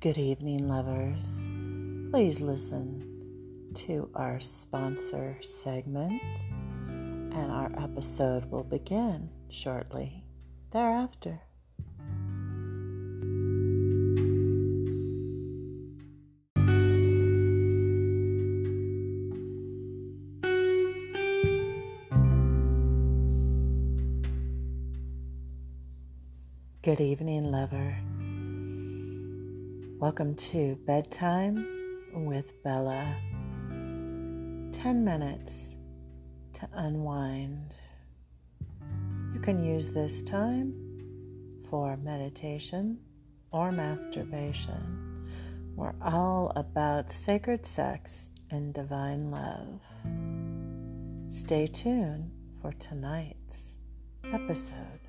Good evening, lovers. Please listen to our sponsor segment, and our episode will begin shortly thereafter. Good evening, lover. Welcome to Bedtime with Bella. 10 minutes to unwind. You can use this time for meditation or masturbation. We're all about sacred sex and divine love. Stay tuned for tonight's episode.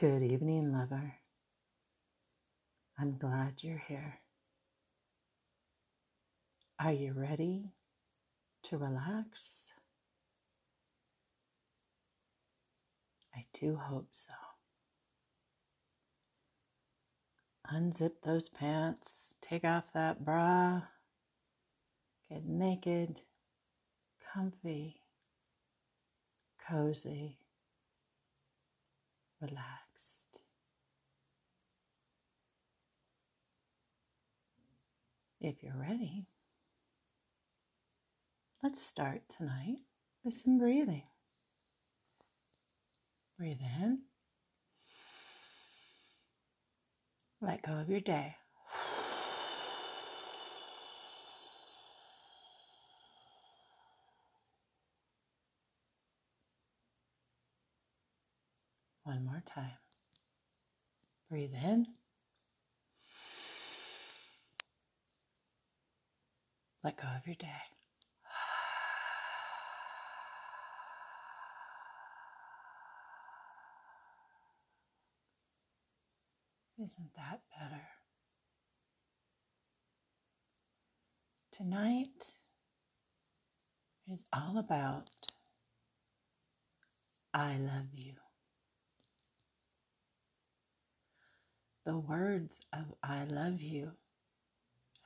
Good evening, lover. I'm glad you're here. Are you ready to relax? I do hope so. Unzip those pants, take off that bra, get naked, comfy, cozy, relaxed. If you're ready, let's start tonight with some breathing. Breathe in. Let go of your day. One more time. Breathe in. Let go of your day. Isn't that better? Tonight is all about I love you. The words of I love you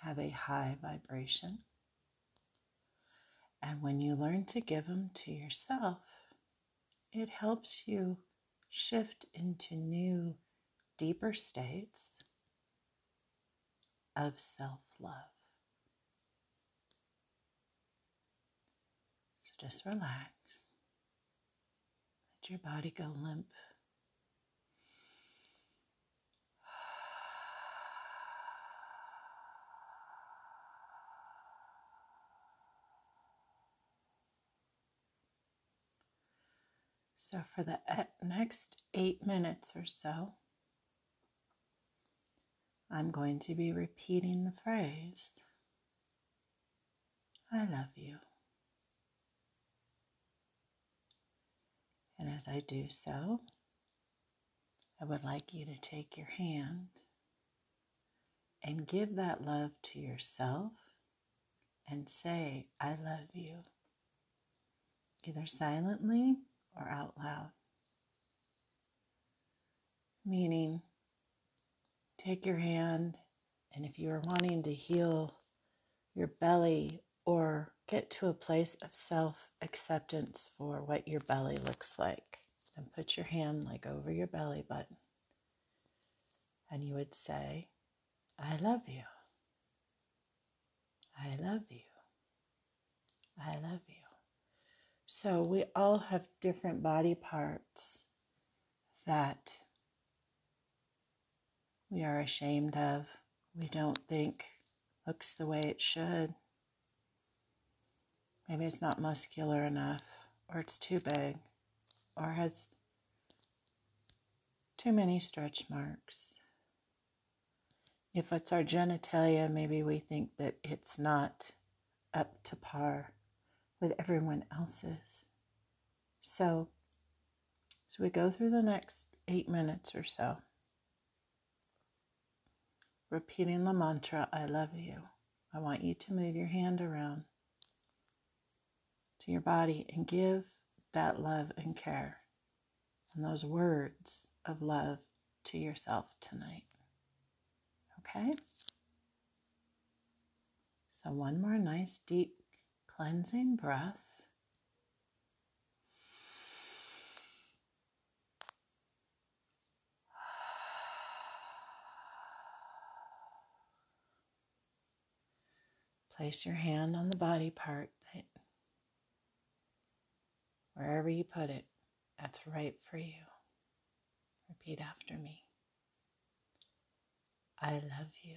have a high vibration. And when you learn to give them to yourself, it helps you shift into new, deeper states of self love. So just relax. Let your body go limp. So, for the next eight minutes or so, I'm going to be repeating the phrase, I love you. And as I do so, I would like you to take your hand and give that love to yourself and say, I love you, either silently or out loud. Meaning, take your hand, and if you are wanting to heal your belly or get to a place of self acceptance for what your belly looks like, then put your hand like over your belly button. And you would say, I love you. I love you. I love you. So we all have different body parts that we are ashamed of, we don't think looks the way it should. Maybe it's not muscular enough, or it's too big, or has too many stretch marks. If it's our genitalia, maybe we think that it's not up to par with everyone else's. So, as we go through the next eight minutes or so, repeating the mantra, I love you, I want you to move your hand around to your body and give that love and care. and those words of love to yourself tonight. Okay? So, one more nice, deep, cleansing breath. Place your hand on the body part that wherever you put it, that's right for you. Repeat after me. I love you.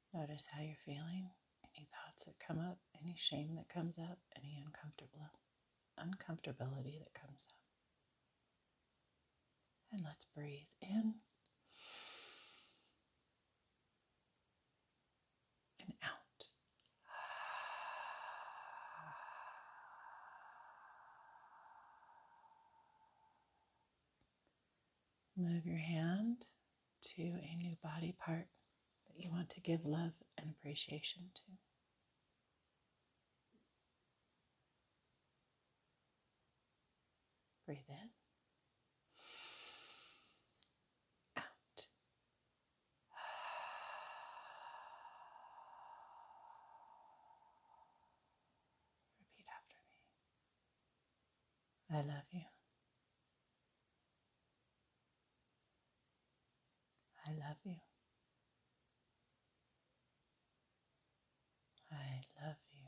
Notice how you're feeling. Any thoughts that come up, any shame that comes up, any uncomfortable uncomfortability that comes up. And let's breathe in and out. Move your hand to a new body part that you want to give love and appreciation to. Breathe in, out. Repeat after me. I love you. I love you. I love you.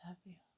love you.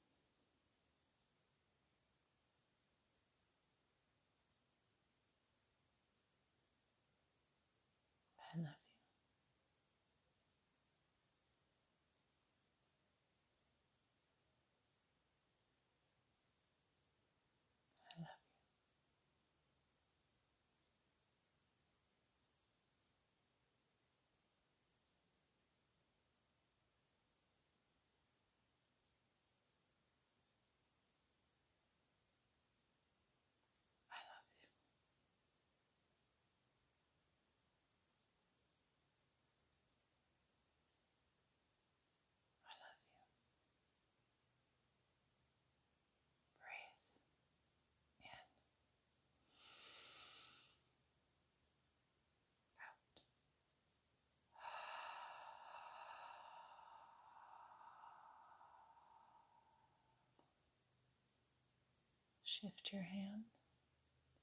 Shift your hand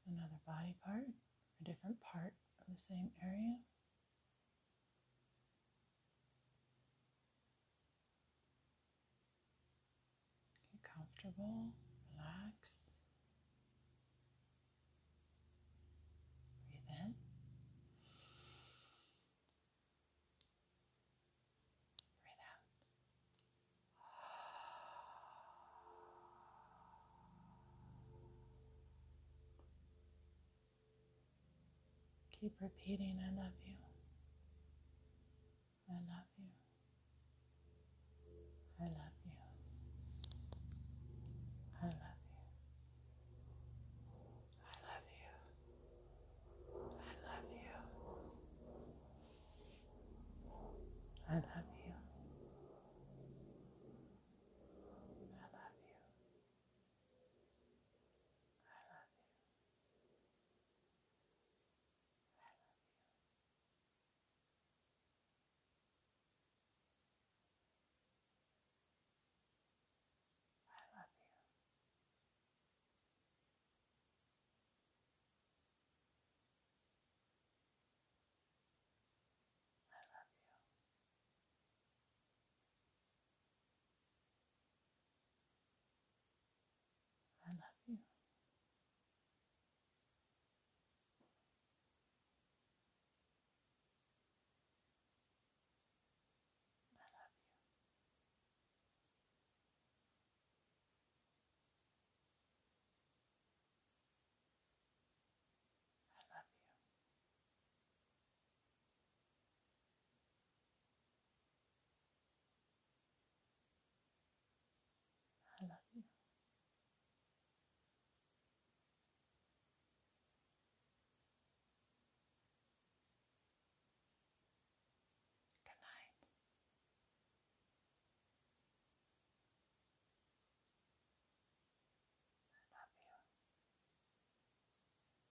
to another body part, a different part of the same area. Get comfortable, relax. Breathe in. Breathe out. Keep repeating, I love you. I love you. I love